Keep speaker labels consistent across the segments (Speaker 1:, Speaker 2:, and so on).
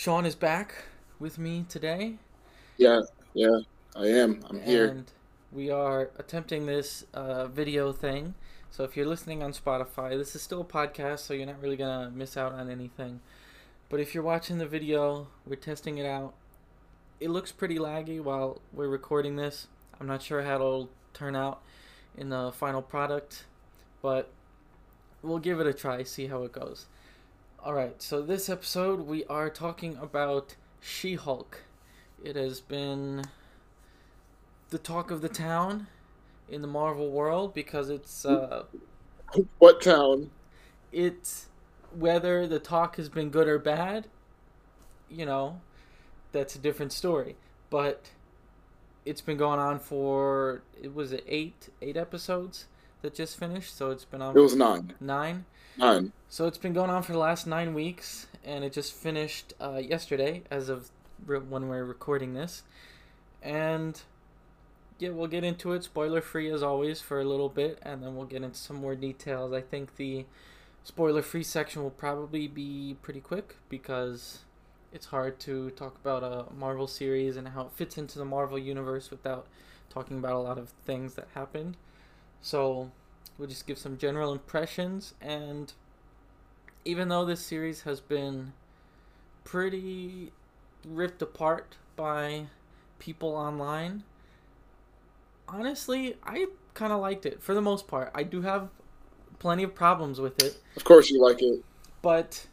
Speaker 1: Sean is back with me today.
Speaker 2: Yeah, yeah, I am. I'm here.
Speaker 1: And we are attempting this uh, video thing. So if you're listening on Spotify, this is still a podcast, so you're not really going to miss out on anything. But if you're watching the video, we're testing it out. It looks pretty laggy while we're recording this. I'm not sure how it'll turn out in the final product, but we'll give it a try, see how it goes. Alright, so this episode we are talking about She Hulk. It has been the talk of the town in the Marvel world because it's uh
Speaker 2: What town?
Speaker 1: it's whether the talk has been good or bad, you know, that's a different story. But it's been going on for it was it eight eight episodes that just finished, so it's been on
Speaker 2: It was nine.
Speaker 1: nine.
Speaker 2: Nine.
Speaker 1: So it's been going on for the last nine weeks, and it just finished uh, yesterday, as of when we're recording this. And yeah, we'll get into it, spoiler free as always, for a little bit, and then we'll get into some more details. I think the spoiler free section will probably be pretty quick because it's hard to talk about a Marvel series and how it fits into the Marvel universe without talking about a lot of things that happened. So we'll just give some general impressions and even though this series has been pretty ripped apart by people online, honestly, I kind of liked it for the most part. I do have plenty of problems with it,
Speaker 2: Of course you like it.
Speaker 1: but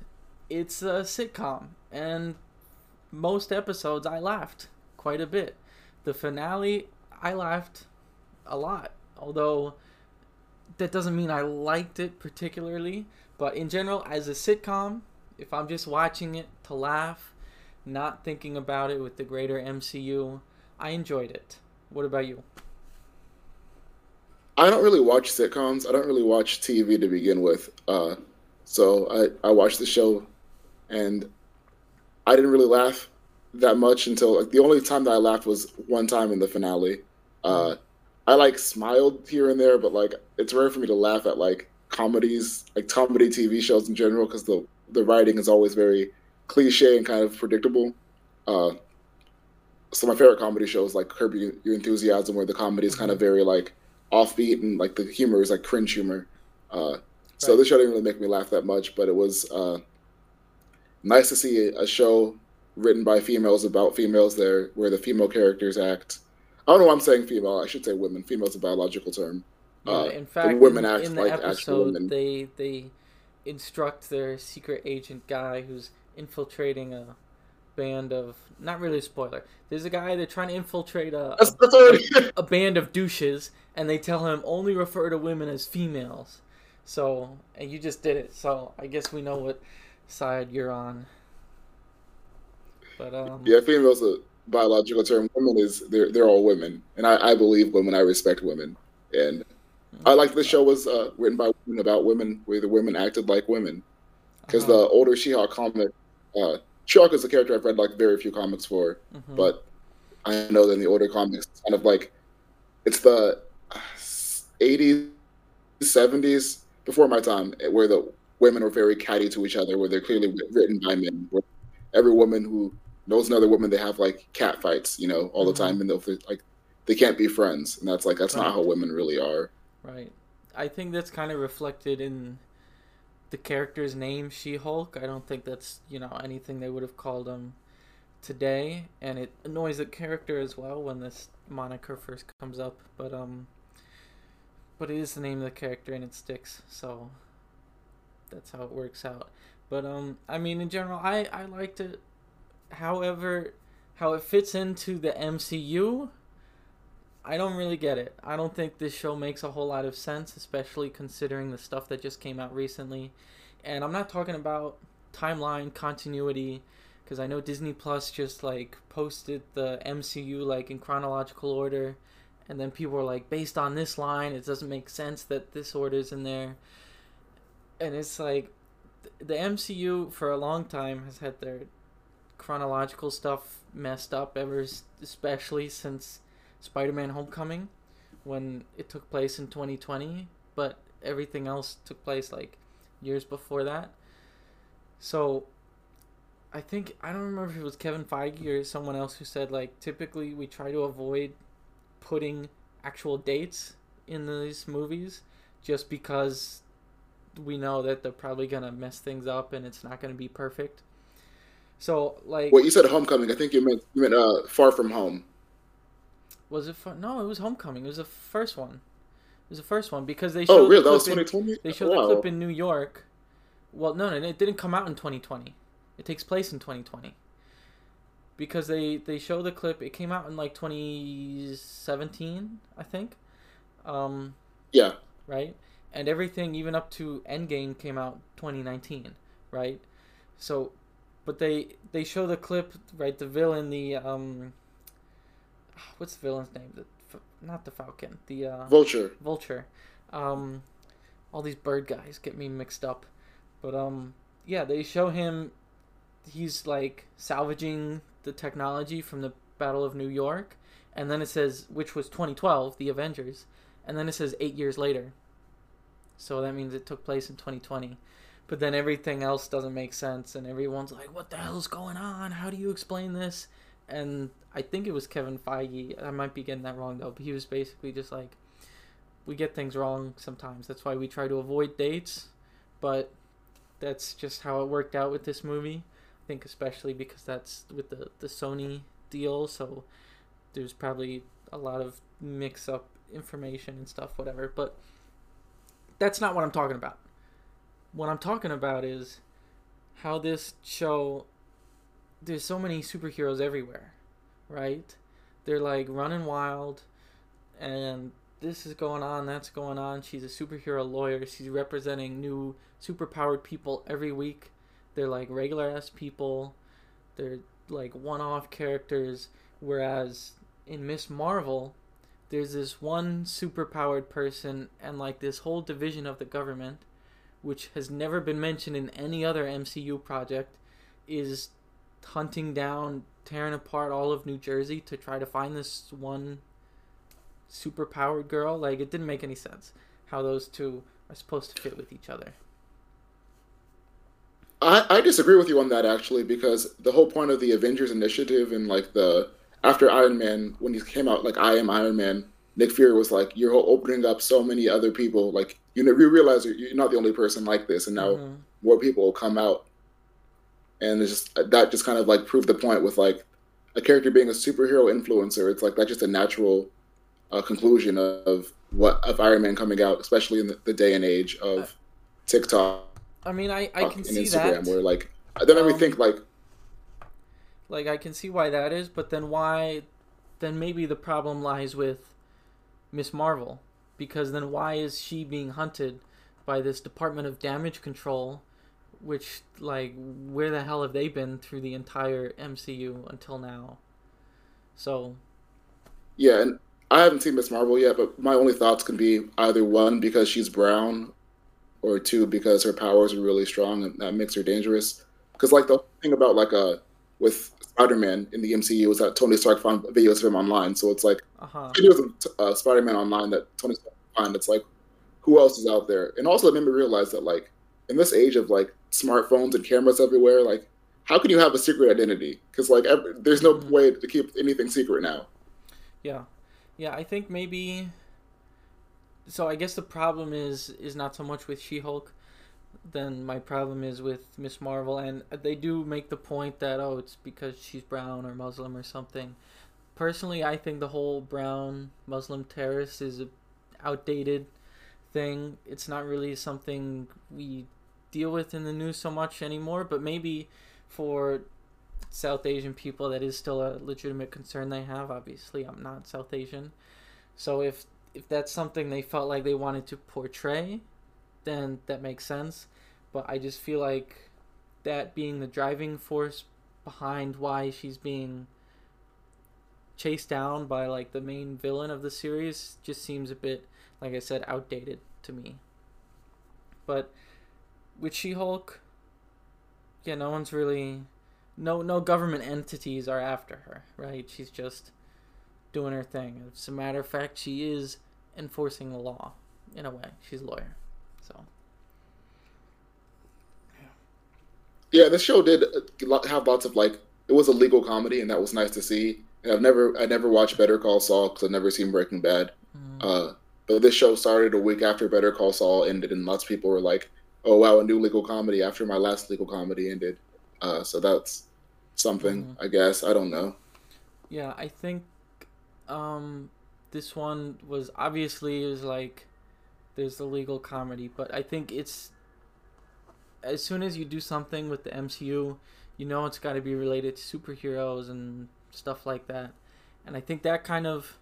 Speaker 1: it's a sitcom, and most episodes I laughed quite a bit. The finale, I laughed a lot, although that doesn't mean I liked it particularly. But in general, as a sitcom, if I'm just watching it to laugh, not thinking about it with the greater MCU, I enjoyed it. What about you?
Speaker 2: I don't really watch sitcoms. I don't really watch TV to begin with. Uh, so I, I watched the show and I didn't really laugh that much until like the only time that I laughed was one time in the finale. Uh, I like smiled here and there, but like it's rare for me to laugh at like comedies, like comedy TV shows in general, because the the writing is always very cliche and kind of predictable. Uh, so my favorite comedy shows like Curb Your Enthusiasm, where the comedy is kind of very like offbeat and like the humor is like cringe humor. Uh, so
Speaker 1: Right.
Speaker 2: this show didn't really make me laugh that much, but it was uh, nice to see a, a show written by females about females there, where the female characters act. I don't know why I'm saying female. I should say women. Female is a biological term.
Speaker 1: Yeah,
Speaker 2: Uh,
Speaker 1: in
Speaker 2: the
Speaker 1: fact,
Speaker 2: women
Speaker 1: in,
Speaker 2: act
Speaker 1: in the
Speaker 2: like actual
Speaker 1: episode,
Speaker 2: women.
Speaker 1: they they instruct their secret agent guy who's infiltrating a band of not really a spoiler. There's a guy they're trying to infiltrate a, a, a band of douches, and they tell him only refer to women as females. So, and you just did it. So I guess we know what side you're on. But um,
Speaker 2: yeah, female's a biological term. Women is they're they're all women, and I, I believe women. I respect women, and I like the show was uh, written by women about women, where the women acted like women. Because
Speaker 1: uh-huh,
Speaker 2: the older She-Hulk comic, uh, She-Hulk is a character I've read like very few comics for,
Speaker 1: mhm.
Speaker 2: but I know that in the older comics, it's kind of like it's the uh, 80s, 70s before my time, where the women are very catty to each other, where they're clearly written by men. Where every woman who knows another woman, they have like cat fights, you know, all
Speaker 1: Mhm.
Speaker 2: the time, and they'll like they can't be friends, and that's like that's
Speaker 1: Right.
Speaker 2: not how women really are.
Speaker 1: Right. I think that's kind of reflected in the character's name, She Hulk. I don't think that's, you know, anything they would have called him today. And it annoys the character as well when this moniker first comes up. But, um, but it is the name of the character and it sticks. So that's how it works out. But, um, I mean, in general, I, I liked it. However, how it fits into the MCU, I don't really get it. I don't think this show makes a whole lot of sense, especially considering the stuff that just came out recently. And I'm not talking about timeline continuity because I know Disney Plus just like posted the MCU like in chronological order and then people were like based on this line it doesn't make sense that this order's in there. And it's like the MCU for a long time has had their chronological stuff messed up ever especially since Spider-Man: Homecoming, when it took place in 2020, but everything else took place like years before that. So I think I don't remember if it was Kevin Feige or someone else who said like typically we try to avoid putting actual dates in these movies just because we know that they're probably gonna mess things up and it's not gonna be perfect. So like,
Speaker 2: wait, you said Homecoming. I think you meant you meant uh, Far From Home.
Speaker 1: Was it fun? No, it was Homecoming. It was the first one. It was the first one because they
Speaker 2: Oh,
Speaker 1: showed
Speaker 2: really?
Speaker 1: the
Speaker 2: That was
Speaker 1: clip in-
Speaker 2: 2020.
Speaker 1: They showed
Speaker 2: Wow.
Speaker 1: the clip in New York. Well, no, no, it didn't come out in 2020. It takes place in 2020. Because they they show the clip. It came out in like 2017, I think. Um,
Speaker 2: Yeah.
Speaker 1: right? And everything, even up to Endgame, came out 2019, right? So, but they they show the clip, right? The villain, the um, what's the villain's name? The not the Falcon, the uh,
Speaker 2: Vulture.
Speaker 1: Vulture. Um, all these bird guys get me mixed up, but um, yeah, they show him. He's like salvaging the technology from the Battle of New York, and then it says, which was 2012, the Avengers, and then it says eight years later. So that means it took place in 2020. But then everything else doesn't make sense, and everyone's like, "What the hell's going on? How do you explain this?" And I think it was Kevin Feige. I might be getting that wrong though, but he was basically just like, "We get things wrong sometimes. That's why we try to avoid dates." But that's just how it worked out with this movie. I think especially because that's with the the Sony deal, so there's probably a lot of mix up information and stuff, whatever. But that's not what I'm talking about. What I'm talking about is how this show there's so many superheroes everywhere, right? They're like running wild and this is going on, that's going on. She's a superhero lawyer. She's representing new superpowered people every week. They're like regular ass people. They're like one off characters. Whereas in Miss Marvel, there's this one superpowered person and like this whole division of the government, which has never been mentioned in any other MCU project, is hunting down, tearing apart all of New Jersey to try to find this one superpowered girl. Like it didn't make any sense how those two are supposed to fit with each other.
Speaker 2: I, I disagree with you on that actually because the whole point of the Avengers initiative and like the after Iron Man when he came out like I am Iron Man Nick Fury was like you're opening up so many other people like you know you realize you're, you're not the only person like this and now
Speaker 1: Mhm.
Speaker 2: more people will come out and it's just that just kind of like proved the point with like a character being a superhero influencer it's like that's just a natural uh, conclusion of what of Iron Man coming out especially in the, the day and age of TikTok
Speaker 1: I mean, I, I can
Speaker 2: and
Speaker 1: see
Speaker 2: Instagram,
Speaker 1: that.
Speaker 2: where like me
Speaker 1: Um,
Speaker 2: think like
Speaker 1: Like I can see why that is, but then why? Then maybe the problem lies with Miss Marvel, because then why is she being hunted by this Department of Damage Control, which like where the hell have they been through the entire MCU until now? So
Speaker 2: yeah, and I haven't seen Miss Marvel yet, but my only thoughts can be either one because she's brown, or two because her powers are really strong and that makes her dangerous. Because like the thing about like uh with Spider-Man in the MCU was that Tony Stark found videos of him online, so it's like
Speaker 1: uh huh.
Speaker 2: videos of uh, Spider-Man online that Tony Stark found. It's like who else is out there? And also it made me realize that like in this age of like smartphones and cameras everywhere, like how can you have a secret identity? Because like every, there's no
Speaker 1: Mhm.
Speaker 2: way to keep anything secret now.
Speaker 1: Yeah, yeah. I think maybe. So I guess the problem is is not so much with She-Hulk, than my problem is with Miss Marvel, and they do make the point that oh, it's because she's brown or Muslim or something. Personally, I think the whole brown Muslim terrorist is a outdated thing. It's not really something we deal with in the news so much anymore, but maybe for South Asian people that is still a legitimate concern they have. Obviously, I'm not South Asian. So if if that's something they felt like they wanted to portray, then that makes sense. But I just feel like that being the driving force behind why she's being chased down by like the main villain of the series just seems a bit like I said outdated to me. But with She-Hulk, yeah, no one's really no no government entities are after her, right? She's just doing her thing. As a matter of fact, she is enforcing the law in a way. She's a lawyer. So,
Speaker 2: Yeah, this show did uh, have lots of like it was a legal comedy, and that was nice to see. And I've never I never watched Better Call Saul because I've never seen Breaking Bad. Mm. Uh, but this show started a week after Better Call Saul ended, and lots of people were like, "Oh wow, a new legal comedy after my last legal comedy ended." Uh, so that's something, mm. I guess. I don't know.
Speaker 1: Yeah, I think um, this one was obviously is like there's the legal comedy, but I think it's as soon as you do something with the MCU, you know it's got to be related to superheroes and stuff like that. And I think that kind of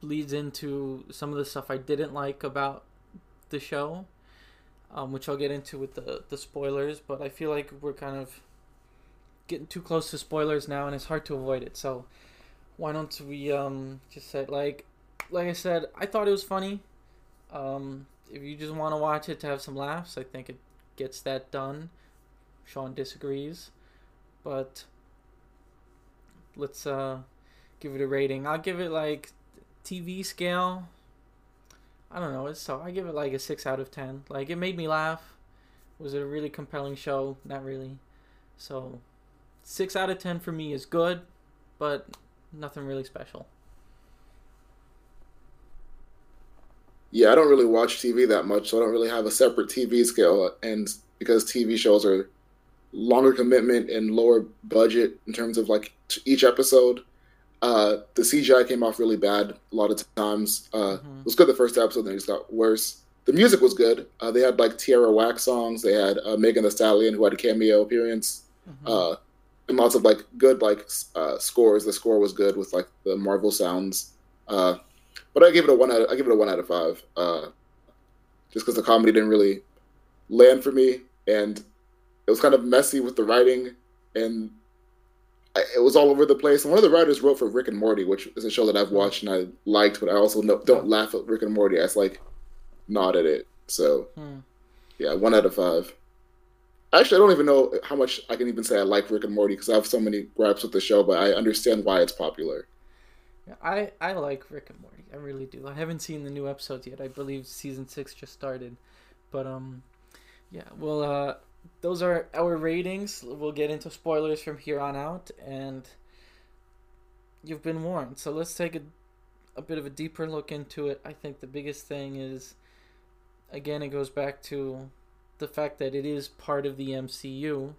Speaker 1: bleeds into some of the stuff I didn't like about the show, um, which I'll get into with the the spoilers. But I feel like we're kind of getting too close to spoilers now, and it's hard to avoid it. So why don't we um just say like like I said, I thought it was funny. Um, if you just want to watch it to have some laughs, I think it gets that done. Sean disagrees, but let's uh give it a rating. I'll give it like TV scale. I don't know. So I give it like a six out of ten. Like it made me laugh. Was it a really compelling show? Not really. So six out of ten for me is good, but nothing really special.
Speaker 2: Yeah, I don't really watch TV that much, so I don't really have a separate TV scale. And because TV shows are longer commitment and lower budget in terms of like each episode, uh, the CGI came off really bad a lot of times. Uh, mm-hmm. It was good the first episode, then it just got worse. The music was good. Uh, they had like Tierra Whack songs. They had uh, Megan Thee Stallion, who had a cameo appearance. Mm-hmm. Uh, and lots of like good like uh, scores. The score was good with like the Marvel sounds. But I give it a one out. Of, I give it a one out of five. Uh, just because the comedy didn't really land for me, and it was kind of messy with the writing, and I, it was all over the place. And one of the writers wrote for Rick and Morty, which is a show that I've watched and I liked, but I also know, don't laugh at Rick and Morty. I just like nod at it. So hmm. yeah, one out of five. Actually, I don't even know how much I can even say I like Rick and Morty because I have so many gripes with the show, but I understand why it's popular.
Speaker 1: I I like Rick and Morty. I really do. I haven't seen the new episodes yet. I believe season six just started, but um, yeah. Well, uh, those are our ratings. We'll get into spoilers from here on out, and you've been warned. So let's take a a bit of a deeper look into it. I think the biggest thing is, again, it goes back to the fact that it is part of the MCU,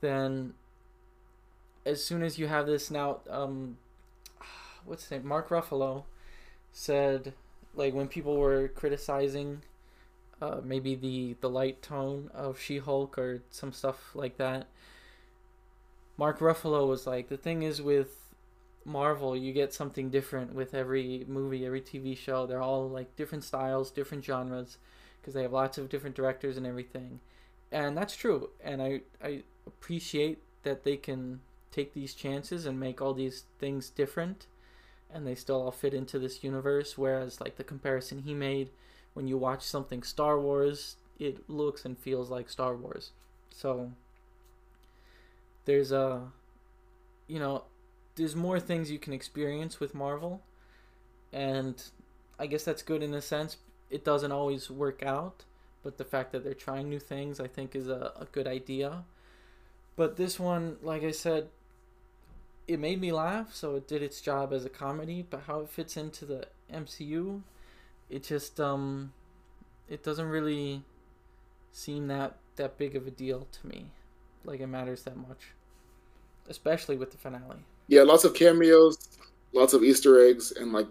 Speaker 1: then as soon as you have this now, um, what's his name? Mark Ruffalo said, like when people were criticizing, uh, maybe the the light tone of She-Hulk or some stuff like that. Mark Ruffalo was like, the thing is with Marvel, you get something different with every movie, every TV show. They're all like different styles, different genres because they have lots of different directors and everything. And that's true. And I, I appreciate that they can take these chances and make all these things different and they still all fit into this universe. Whereas, like the comparison he made, when you watch something Star Wars, it looks and feels like Star Wars. So, there's a, you know, there's more things you can experience with Marvel. And I guess that's good in a sense it doesn't always work out, but the fact that they're trying new things, I think, is a, a good idea. But this one, like I said, it made me laugh, so it did its job as a comedy. But how it fits into the MCU, it just um, it doesn't really seem that that big of a deal to me. Like it matters that much, especially with the finale.
Speaker 2: Yeah, lots of cameos, lots of Easter eggs, and like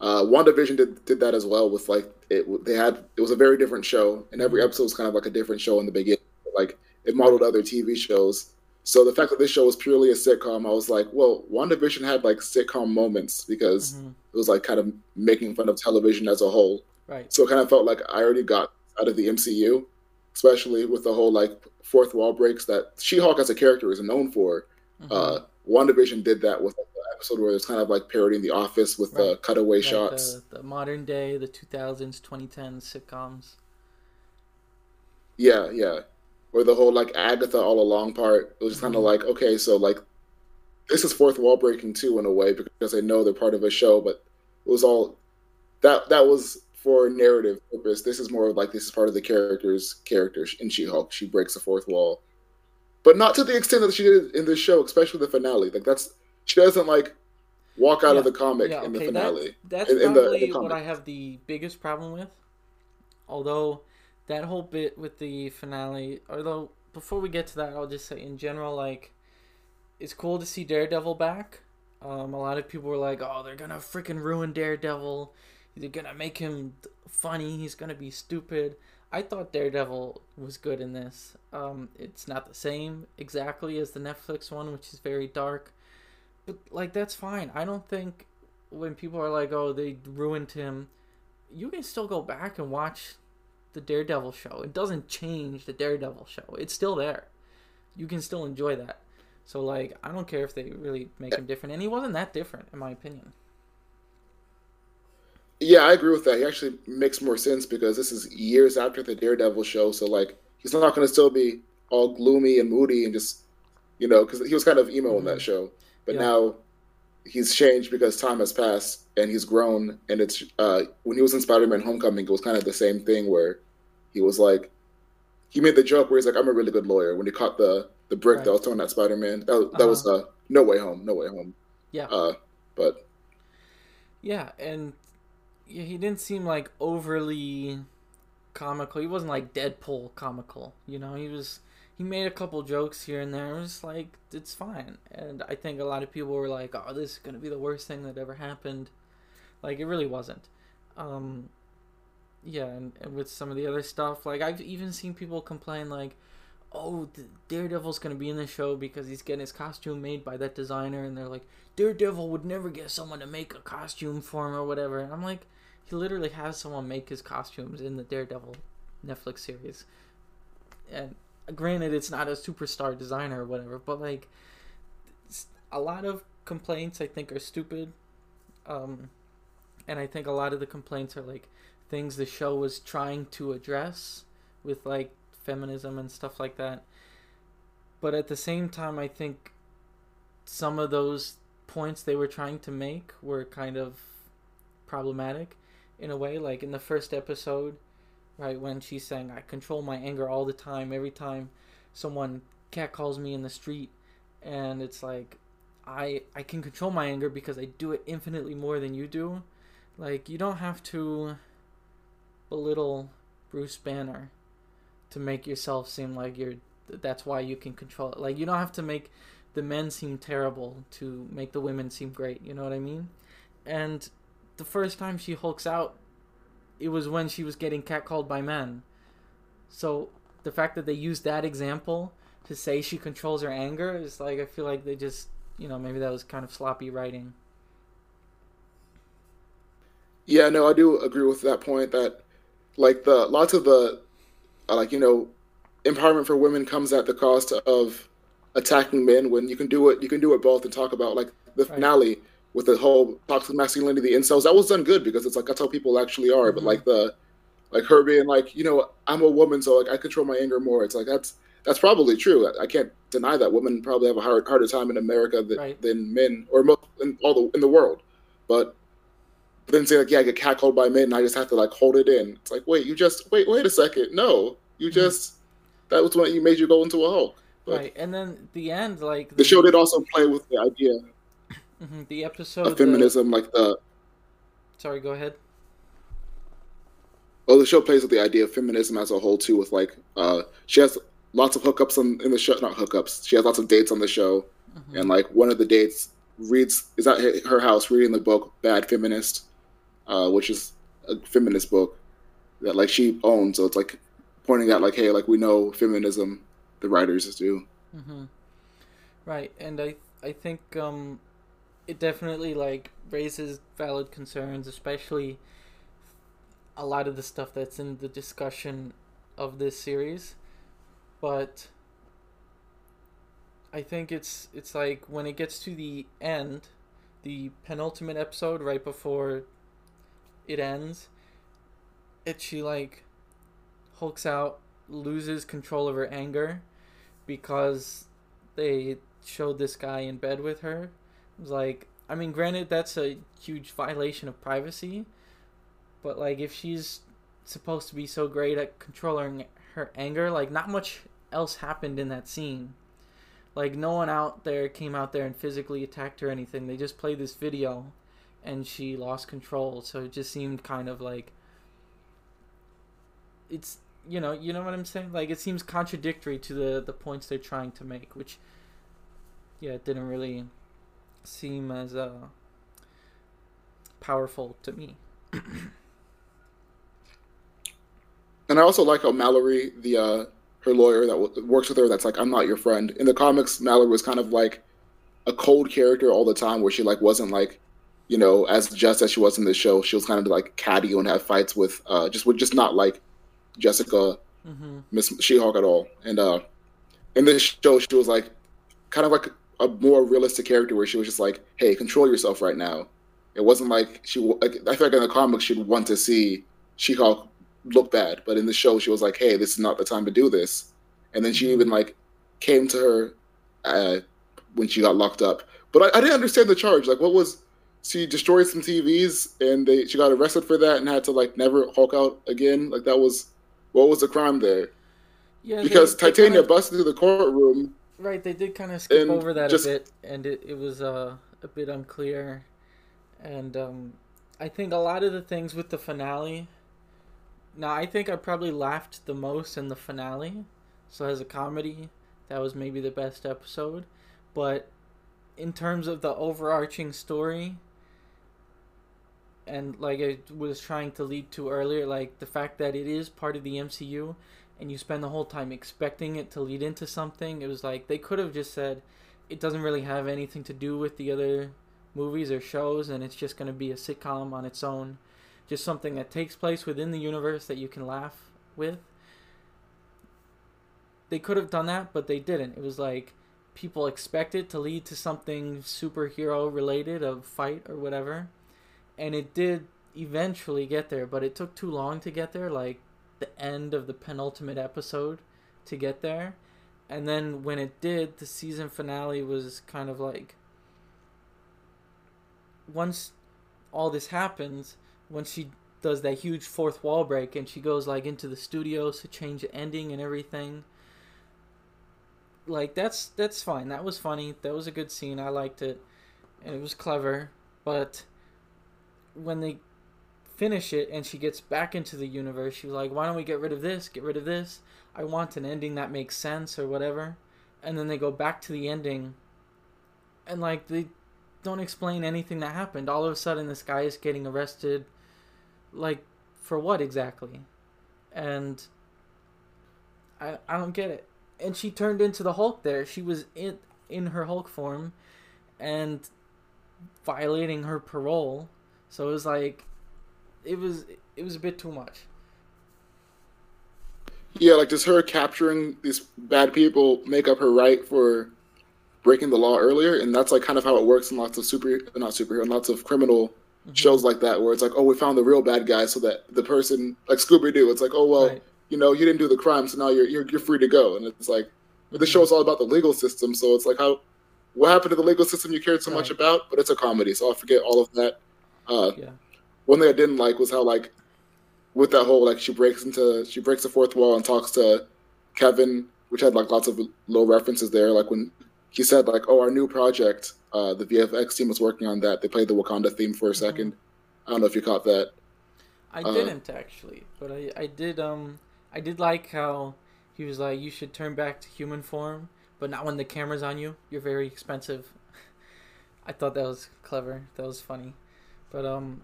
Speaker 2: uh, WandaVision did did that as well with like it. They had it was a very different show, and every mm-hmm. episode was kind of like a different show in the beginning. Like it modeled other TV shows. So the fact that this show was purely a sitcom, I was like, well, WandaVision had like sitcom moments because mm-hmm. it was like kind of making fun of television as a whole.
Speaker 1: Right.
Speaker 2: So it kind of felt like I already got out of the MCU, especially with the whole like fourth wall breaks that She-Hulk as a character is known for. Mm-hmm. Uh, WandaVision did that with episode where it's kind of like parodying The Office with right. the cutaway like shots.
Speaker 1: The, the, modern day, the 2000s, 2010s sitcoms.
Speaker 2: Yeah, yeah. Or the whole like Agatha all along part. It was mm-hmm. kind of like, okay, so like this is fourth wall breaking too in a way because they know they're part of a show, but it was all that that was for narrative purpose. This is more like this is part of the character's character in She Hulk. She breaks the fourth wall. but not to the extent that she did in this show, especially the finale. Like that's she doesn't like walk out
Speaker 1: Yeah.
Speaker 2: of the comic
Speaker 1: Yeah,
Speaker 2: in the finale.
Speaker 1: That's
Speaker 2: in- in the- in
Speaker 1: probably
Speaker 2: the
Speaker 1: what. I have the biggest problem with. Although that whole bit with the finale, although before we get to that, I'll just say in general, like, it's cool to see Daredevil back. Um, a lot of people were like, "Oh, they're gonna freaking ruin Daredevil. They're gonna make him funny. He's gonna be stupid." I thought Daredevil was good in this. Um, it's not the same exactly as the Netflix one, which is very dark, but like that's fine. I don't think when people are like, "Oh, they ruined him," you can still go back and watch the Daredevil show. It doesn't change the Daredevil show. It's still there. You can still enjoy that. So like, I don't care if they really make him different, and he wasn't that different, in my opinion.
Speaker 2: Yeah, I agree with that. He actually makes more sense because this is years after the Daredevil show, so like he's not going to still be all gloomy and moody and just you know because he was kind of emo in that mm-hmm. show, but
Speaker 1: Yeah.
Speaker 2: now he's changed because time has passed and he's grown. And it's uh, when he was in Spider-Man: Homecoming, it was kind of the same thing where he was like he made the joke where he's like, "I'm a really good lawyer." When he caught the the brick
Speaker 1: Right.
Speaker 2: that was thrown at Spider-Man, that, was- that was uh, No Way Home, No Way Home.
Speaker 1: Yeah.
Speaker 2: Uh, but
Speaker 1: Yeah, and yeah, he didn't seem like overly comical. He wasn't like Deadpool comical, you know. He was he made a couple jokes here and there. It was like it's fine. And I think a lot of people were like, "Oh, this is gonna be the worst thing that ever happened." Like it really wasn't. Um, yeah, and, and with some of the other stuff, like I've even seen people complain like, "Oh, the Daredevil's gonna be in the show because he's getting his costume made by that designer," and they're like, "Daredevil would never get someone to make a costume for him or whatever." And I'm like, he literally has someone make his costumes in the Daredevil Netflix series, and granted, it's not a superstar designer or whatever, but like, a lot of complaints I think are stupid, um, and I think a lot of the complaints are like things the show was trying to address with like feminism and stuff like that. But at the same time, I think some of those points they were trying to make were kind of problematic in a way. Like in the first episode, right, when she's saying, I control my anger all the time, every time someone cat calls me in the street, and it's like, I I can control my anger because I do it infinitely more than you do. Like you don't have to belittle Bruce Banner to make yourself seem like you're that's why you can control it. Like you don't have to make the men seem terrible to make the women seem great, you know what I mean? And the first time she hulks out it was when she was getting catcalled by men. So the fact that they used that example to say she controls her anger is like I feel like they just you know, maybe that was kind of sloppy writing.
Speaker 2: Yeah, no, I do agree with that point. That like the lots of the uh, like you know empowerment for women comes at the cost of attacking men. When you can do it, you can do it both and talk about like the
Speaker 1: Right.
Speaker 2: finale with the whole toxic masculinity, the incels. That was done good because it's like that's how people actually are. But
Speaker 1: Mhm.
Speaker 2: like the like her being like you know I'm a woman, so like I control my anger more. It's like that's that's probably true. I, I can't deny that women probably have a hard, harder time in America than,
Speaker 1: Right.
Speaker 2: than men or most in all the in the world. But then say like, yeah, I get catcalled by men, and I just have to like hold it in. It's like, wait, you just wait, wait a second. No, you
Speaker 1: Mhm.
Speaker 2: just that was when you made you go into a hole. But
Speaker 1: right. And then the end like
Speaker 2: the show did also play with the idea
Speaker 1: Mhm, the episode
Speaker 2: of feminism, like the
Speaker 1: the- sorry, go ahead.
Speaker 2: well, the show plays with the idea of feminism as a whole too. With like, uh, she has lots of hookups on, in the show, not hookups. She has lots of dates on the show,
Speaker 1: Mhm.
Speaker 2: and like one of the dates reads is at her- house reading the book Bad Feminist, uh, which is a feminist book that like she owns. So it's like pointing out like, hey, like we know feminism, the writers do.
Speaker 1: hmm Right, and I I think um, it definitely like raises valid concerns, especially a lot of the stuff that's in the discussion of this series. But I think it's it's like when it gets to the end, the penultimate episode right before it ends, it she like hulks out, loses control of her anger because they showed this guy in bed with her. Like, I mean, granted, that's a huge violation of privacy, but like, if she's supposed to be so great at controlling her anger, like, not much else happened in that scene. Like no one out there came out there and physically attacked her or anything. They just played this video and she lost control. So it just seemed kind of like it's you know, you know what I'm saying? Like it seems contradictory to the the points they're trying to make, which yeah, it didn't really seem as uh powerful to me.
Speaker 2: and I also like how Mallory, the uh, her lawyer that w- works with her, that's like, I'm not your friend. In the comics, Mallory was kind of like a cold character all the time, where she like wasn't like, you know, as just as she was in the show. She was kind of like catty and have fights with, uh, just would just not like Jessica, mm-hmm. Miss mm-hmm. She-Hulk at all. And uh, in this show, she was like kind of like a more realistic character, where she was just like, hey, control yourself right now. It wasn't like she. Like, I feel like in the comics, she'd want to see She-Hulk look bad, but in the show, she was like, "Hey, this is not the time to do this." And then she even like came to her uh, when she got locked up. But I, I, didn't understand the charge. Like, what was she destroyed some TVs and they she got arrested for that and had to like never Hulk out again? Like that was what was the crime there? Yeah, because they, Titania they kinda, busted through the courtroom.
Speaker 1: Right, they did kind of skip over that just, a bit, and it, it was uh, a bit unclear. And um, I think a lot of the things with the finale now, I think I probably laughed the most in the finale. So, as a comedy, that was maybe the best episode. But in terms of the overarching story, and like I was trying to lead to earlier, like the fact that it is part of the MCU and you spend the whole time expecting it to lead into something, it was like they could have just said it doesn't really have anything to do with the other movies or shows and it's just going to be a sitcom on its own just something that takes place within the universe that you can laugh with. They could have done that, but they didn't. It was like people expect it to lead to something superhero related, a fight or whatever. And it did eventually get there, but it took too long to get there, like the end of the penultimate episode to get there. And then when it did, the season finale was kind of like once all this happens, when she does that huge fourth wall break and she goes like into the studios to change the ending and everything like that's that's fine. That was funny. That was a good scene. I liked it. And it was clever. But when they finish it and she gets back into the universe she's like why don't we get rid of this get rid of this i want an ending that makes sense or whatever and then they go back to the ending and like they don't explain anything that happened all of a sudden this guy is getting arrested like for what exactly? And I I don't get it. And she turned into the Hulk there. She was in in her Hulk form and violating her parole. So it was like it was it was a bit too much.
Speaker 2: Yeah, like does her capturing these bad people make up her right for breaking the law earlier? And that's like kind of how it works in lots of super not superhero, lots of criminal mm-hmm. shows like that where it's like, oh, we found the real bad guy, so that the person like Scooby Doo, it's like, oh well, right. you know, you didn't do the crime, so now you're you're, you're free to go, and it's like, but the mm-hmm. show is all about the legal system, so it's like how what happened to the legal system you cared so right. much about, but it's a comedy, so I'll forget all of that. Uh, yeah. One thing I didn't like was how like with that whole like she breaks into she breaks the fourth wall and talks to Kevin, which had like lots of low references there, like when he said like, "Oh, our new project, uh, the VFX team was working on that. They played the Wakanda theme for a 2nd mm-hmm. I don't know if you caught that.
Speaker 1: I uh, didn't actually, but I I did um I did like how he was like, "You should turn back to human form, but not when the camera's on you. You're very expensive." I thought that was clever. That was funny, but um,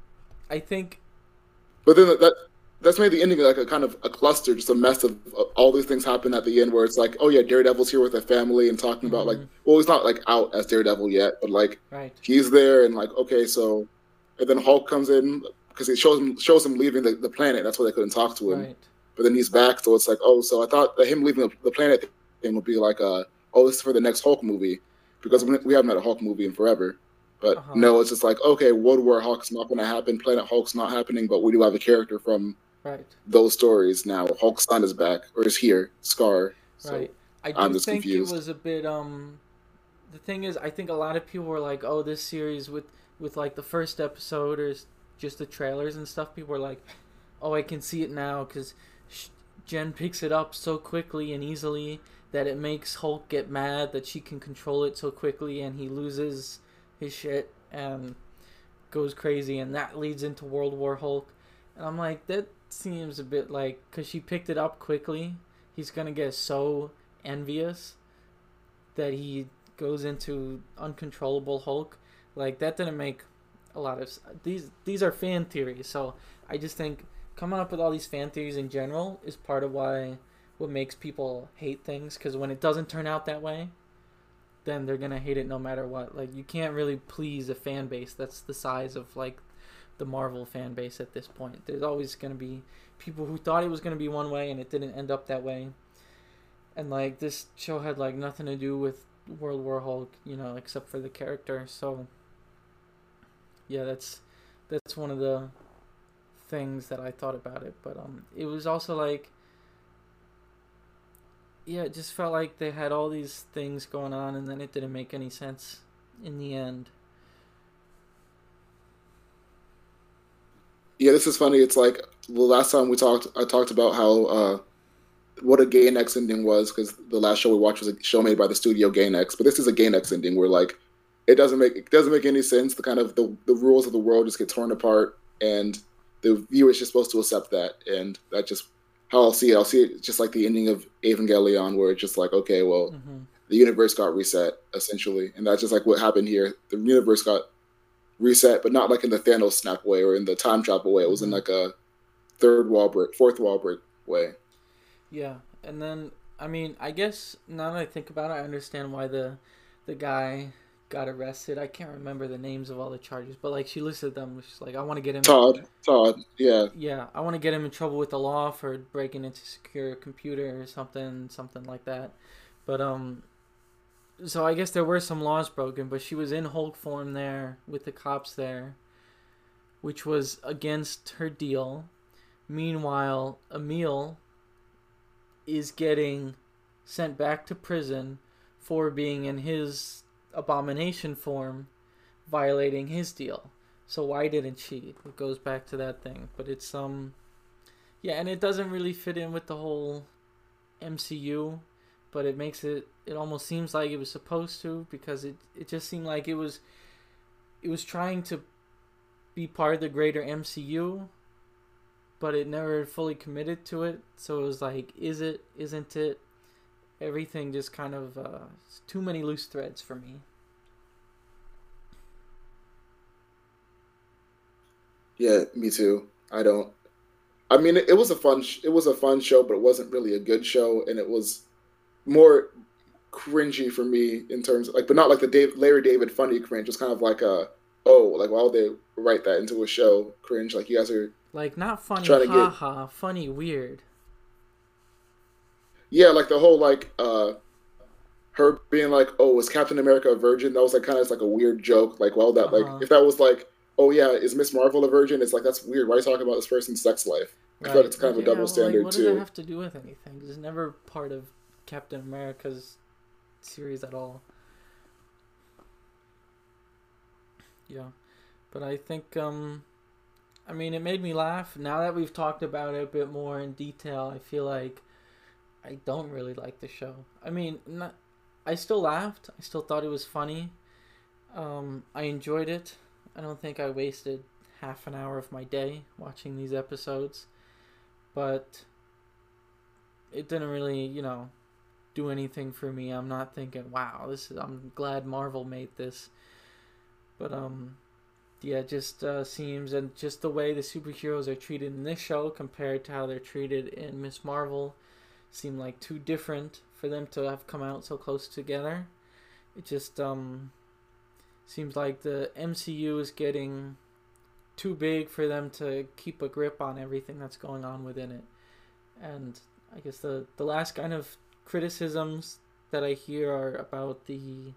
Speaker 1: I think.
Speaker 2: But then that that's made the ending like a kind of a cluster, just a mess of uh, all these things happen at the end where it's like, oh yeah, Daredevil's here with a family and talking mm-hmm. about like, mm-hmm. well, he's not like out as Daredevil yet, but like
Speaker 1: right.
Speaker 2: he's there and like, okay, so, and then Hulk comes in because he shows him shows him leaving the, the planet. That's why they couldn't talk to him. Right. But then he's back, so it's like, oh, so I thought that him leaving the, the planet thing would be like, uh, oh, this is for the next Hulk movie because we haven't had a Hulk movie in forever. But uh-huh. no, it's just like, okay, World War Hulk's not going to happen, Planet Hulk's not happening, but we do have a character from
Speaker 1: right.
Speaker 2: those stories now. Hulk's son is back or is here, Skaar. So
Speaker 1: right. I do I'm just think confused. it was a bit um the thing is I think a lot of people were like, "Oh, this series with with like the first episode or just the trailers and stuff, people were like, "Oh, I can see it now cuz Jen picks it up so quickly and easily that it makes Hulk get mad that she can control it so quickly and he loses his shit and goes crazy and that leads into World War Hulk. And I'm like, that seems a bit like because she picked it up quickly, he's gonna get so envious that he goes into uncontrollable Hulk. Like that didn't make a lot of these. These are fan theories, so I just think coming up with all these fan theories in general is part of why what makes people hate things. Because when it doesn't turn out that way, then they're gonna hate it no matter what. Like you can't really please a fan base that's the size of like the Marvel fan base at this point. There's always gonna be people who thought it was gonna be one way and it didn't end up that way. And like this show had like nothing to do with World War Hulk, you know, except for the character. So yeah, that's that's one of the things that I thought about it. But um, it was also like yeah, it just felt like they had all these things going on, and then it didn't make any sense in the end.
Speaker 2: Yeah, this is funny. It's like the last time we talked, I talked about how uh, what a Gainax ending was because the last show we watched was a show made by the studio Gainax, but this is a Gainax ending where like it doesn't make it doesn't make any sense. The kind of the, the rules of the world just get torn apart, and the viewer is just supposed to accept that, and that just how I'll see it. I'll see it just like the ending of Evangelion, where it's just like, okay, well, mm-hmm. the universe got reset essentially, and that's just like what happened here. The universe got reset, but not like in the Thanos snap way or in the time travel way. It was in mm-hmm. like a third wall break, fourth wall break way.
Speaker 1: Yeah, and then I mean, I guess now that I think about it, I understand why the the guy got arrested. I can't remember the names of all the charges, but like she listed them. She's like, I want to get him.
Speaker 2: Todd. Todd. Yeah.
Speaker 1: Yeah, I want to get him in trouble with the law for breaking into secure computer or something, something like that. But um, so I guess there were some laws broken, but she was in Hulk form there with the cops there, which was against her deal. Meanwhile, Emil is getting sent back to prison for being in his abomination form violating his deal. So why didn't she? It goes back to that thing. But it's um yeah, and it doesn't really fit in with the whole MCU, but it makes it it almost seems like it was supposed to because it it just seemed like it was it was trying to be part of the greater MCU, but it never fully committed to it. So it was like, is it? Isn't it? Everything just kind of uh, too many loose threads for me.
Speaker 2: Yeah, me too. I don't. I mean, it, it was a fun. Sh- it was a fun show, but it wasn't really a good show, and it was more cringy for me in terms of like, but not like the Dave, Larry David funny cringe. It was kind of like a oh, like why would they write that into a show cringe? Like you guys are
Speaker 1: like not funny, trying ha get... funny weird.
Speaker 2: Yeah, like the whole like uh her being like, "Oh, was Captain America a virgin?" That was like kind of like a weird joke. Like, well, that uh-huh. like if that was like oh yeah, is Miss Marvel a virgin? It's like that's weird. Why are you talking about this person's sex life? I right. it's kind of a double standard
Speaker 1: like, what
Speaker 2: too.
Speaker 1: What does that have to do with anything? It's never part of Captain America's series at all. Yeah, but I think um, I mean it made me laugh. Now that we've talked about it a bit more in detail, I feel like I don't really like the show. I mean, not. I still laughed. I still thought it was funny. Um, I enjoyed it. I don't think I wasted half an hour of my day watching these episodes, but it didn't really, you know, do anything for me. I'm not thinking, "Wow, this is I'm glad Marvel made this." But um yeah, just uh, seems and just the way the superheroes are treated in this show compared to how they're treated in Miss Marvel seem like too different for them to have come out so close together. It just um seems like the MCU is getting too big for them to keep a grip on everything that's going on within it. And I guess the the last kind of criticisms that I hear are about the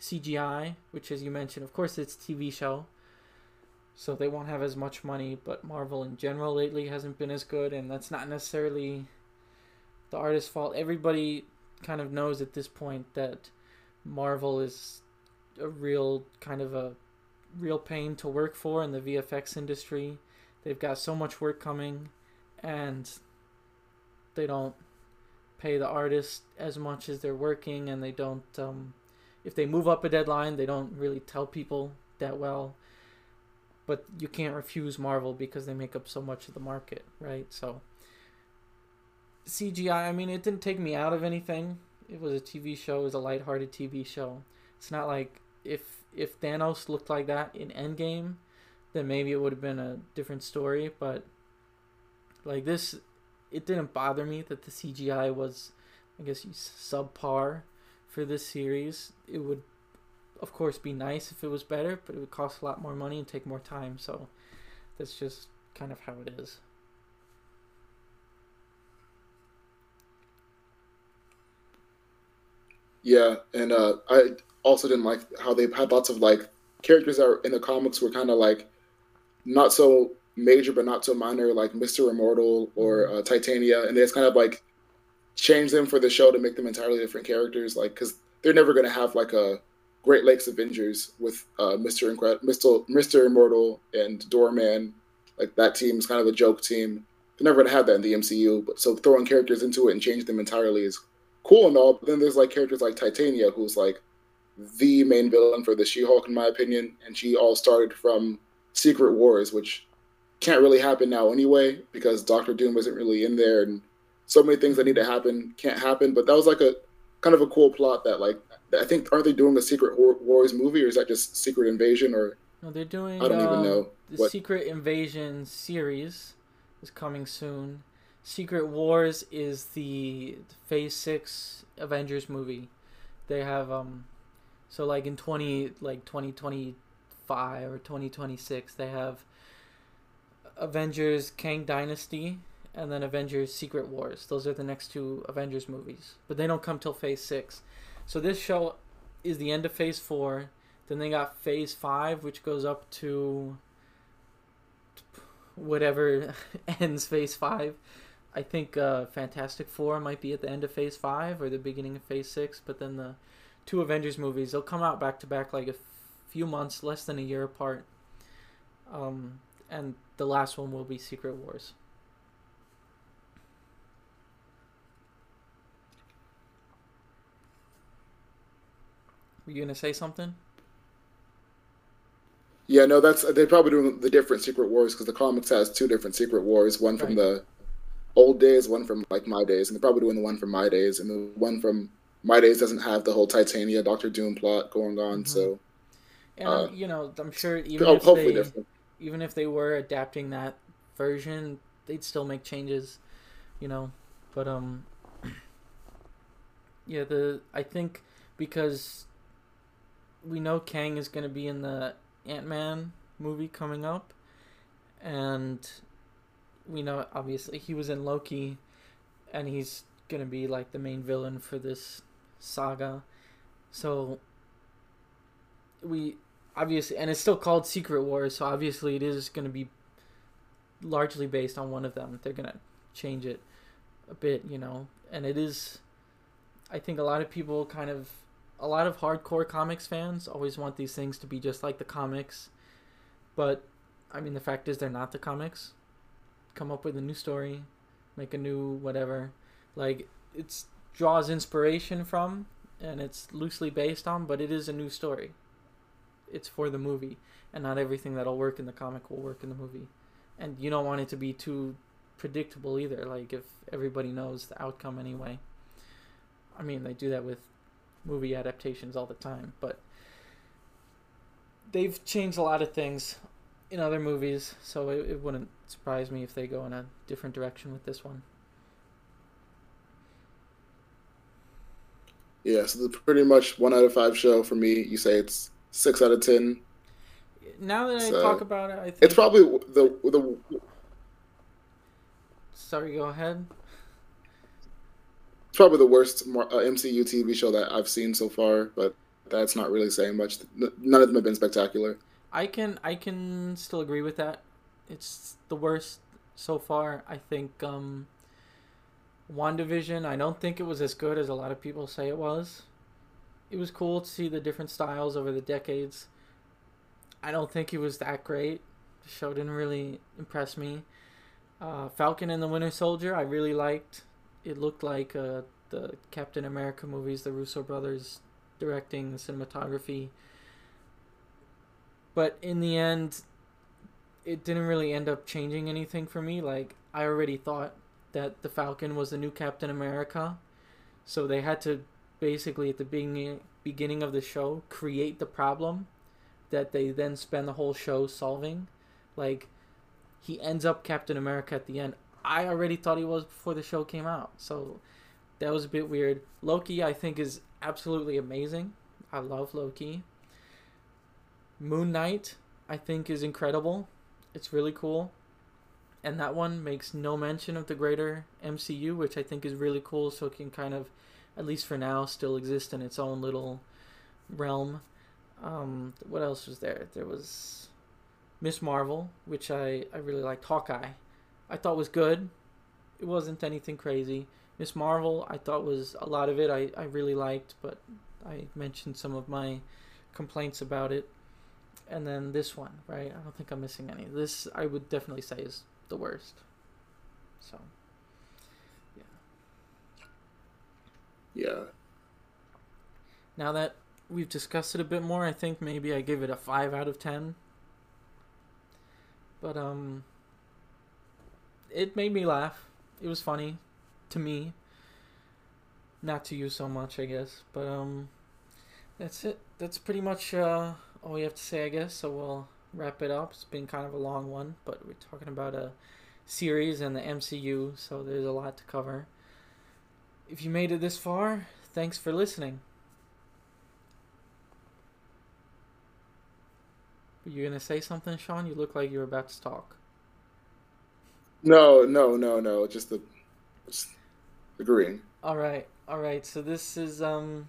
Speaker 1: CGI, which as you mentioned, of course it's TV show. So they won't have as much money, but Marvel in general lately hasn't been as good and that's not necessarily the artist's fault. Everybody kind of knows at this point that Marvel is a real kind of a real pain to work for in the VFX industry. They've got so much work coming and they don't pay the artists as much as they're working, and they don't. Um, if they move up a deadline, they don't really tell people that well. But you can't refuse Marvel because they make up so much of the market, right? So CGI, I mean, it didn't take me out of anything. It was a TV show, it was a lighthearted TV show. It's not like if if Thanos looked like that in Endgame, then maybe it would have been a different story, but like this it didn't bother me that the CGI was I guess subpar for this series. It would of course be nice if it was better, but it would cost a lot more money and take more time, so that's just kind of how it is.
Speaker 2: Yeah, and uh, I also didn't like how they had lots of like characters that are in the comics were kind of like not so major but not so minor, like Mister Immortal or mm-hmm. uh, Titania, and they just kind of like change them for the show to make them entirely different characters, like because they're never gonna have like a Great Lakes Avengers with uh, Mister Incred- Mister Mister Immortal and Doorman. Like that team is kind of a joke team. They're never gonna have that in the MCU. But so throwing characters into it and change them entirely is cool and all. But then there's like characters like Titania, who's like the main villain for the She-Hulk, in my opinion, and she all started from Secret Wars, which can't really happen now anyway because Doctor Doom isn't really in there, and so many things that need to happen can't happen. But that was like a kind of a cool plot that like I think aren't they doing a Secret Wars movie or is that just Secret Invasion or?
Speaker 1: No, they're doing. I don't uh, even know. The what... Secret Invasion series is coming soon. Secret Wars is the Phase Six Avengers movie. They have um, so like in twenty like twenty twenty five or twenty twenty six they have Avengers Kang Dynasty and then Avengers Secret Wars. Those are the next two Avengers movies, but they don't come till Phase Six. So this show is the end of Phase Four. Then they got Phase Five, which goes up to whatever ends Phase Five I think uh, Fantastic Four might be at the end of Phase Five or the beginning of Phase Six, but then the two Avengers movies they'll come out back to back like a few months, less than a year apart. Um, and the last one will be Secret Wars. Were you gonna say something?
Speaker 2: Yeah, no, that's they're probably doing the different Secret Wars because the comics has two different Secret Wars, one from right. the old days, one from like my days, and they're probably doing the one from my days, and the one from my days doesn't have the whole Titania Doctor Doom plot going on. Mm-hmm. So,
Speaker 1: and uh, you know, I'm sure even oh, if hopefully they, different. even if they were adapting that version, they'd still make changes, you know. But um, yeah, the I think because we know Kang is going to be in the Ant Man movie coming up, and we know obviously he was in Loki, and he's gonna be like the main villain for this saga. So we obviously, and it's still called Secret Wars, so obviously it is gonna be largely based on one of them. They're gonna change it a bit, you know, and it is. I think a lot of people kind of, a lot of hardcore comics fans always want these things to be just like the comics, but I mean the fact is they're not the comics come up with a new story, make a new whatever. Like it draws inspiration from and it's loosely based on, but it is a new story. It's for the movie, and not everything that'll work in the comic will work in the movie. And you don't want it to be too predictable either. Like if everybody knows the outcome anyway. I mean, they do that with movie adaptations all the time, but they've changed a lot of things in other movies, so it, it wouldn't surprise me if they go in a different direction with this one.
Speaker 2: Yeah, so the pretty much one out of five show for me. You say it's six out of ten.
Speaker 1: Now that I talk about it, I think
Speaker 2: it's probably the the.
Speaker 1: Sorry, go ahead.
Speaker 2: It's probably the worst MCU uh, TV show that I've seen so far, but that's not really saying much. None of them have been spectacular.
Speaker 1: I can I can still agree with that. It's the worst so far. I think um WandaVision, I don't think it was as good as a lot of people say it was. It was cool to see the different styles over the decades. I don't think it was that great. The show didn't really impress me. Uh, Falcon and the Winter Soldier, I really liked. It looked like uh, the Captain America movies, the Russo brothers directing, the cinematography. But in the end, it didn't really end up changing anything for me. Like, I already thought that the Falcon was the new Captain America. So they had to basically, at the beginning, beginning of the show, create the problem that they then spend the whole show solving. Like, he ends up Captain America at the end. I already thought he was before the show came out. So that was a bit weird. Loki, I think, is absolutely amazing. I love Loki. Moon Knight, I think, is incredible. It's really cool. And that one makes no mention of the greater MCU, which I think is really cool. So it can kind of, at least for now, still exist in its own little realm. Um, what else was there? There was Miss Marvel, which I, I really liked. Hawkeye, I thought was good. It wasn't anything crazy. Miss Marvel, I thought was a lot of it I, I really liked, but I mentioned some of my complaints about it. And then this one, right? I don't think I'm missing any. This I would definitely say is the worst. So, yeah.
Speaker 2: Yeah.
Speaker 1: Now that we've discussed it a bit more, I think maybe I give it a 5 out of 10. But um it made me laugh. It was funny to me. Not to you so much, I guess. But um that's it. That's pretty much uh, all we have to say, I guess. So we'll wrap it up. It's been kind of a long one, but we're talking about a series and the MCU, so there's a lot to cover. If you made it this far, thanks for listening. Were you gonna say something, Sean? You look like you were about to talk.
Speaker 2: No, no, no, no. Just the just agreeing.
Speaker 1: All right, all right. So this is um,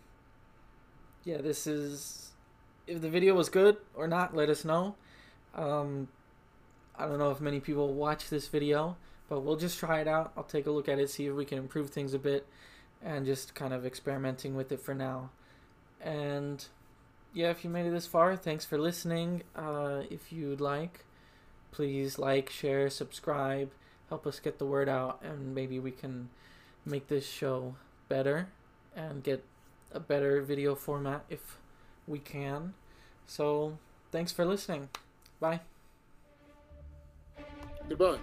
Speaker 1: yeah, this is if the video was good or not. Let us know. Um, I don't know if many people watch this video, but we'll just try it out. I'll take a look at it, see if we can improve things a bit, and just kind of experimenting with it for now. And yeah, if you made it this far, thanks for listening. Uh, if you'd like, please like, share, subscribe, help us get the word out, and maybe we can make this show better and get a better video format if we can. So, thanks for listening. Bye.
Speaker 2: Goodbye.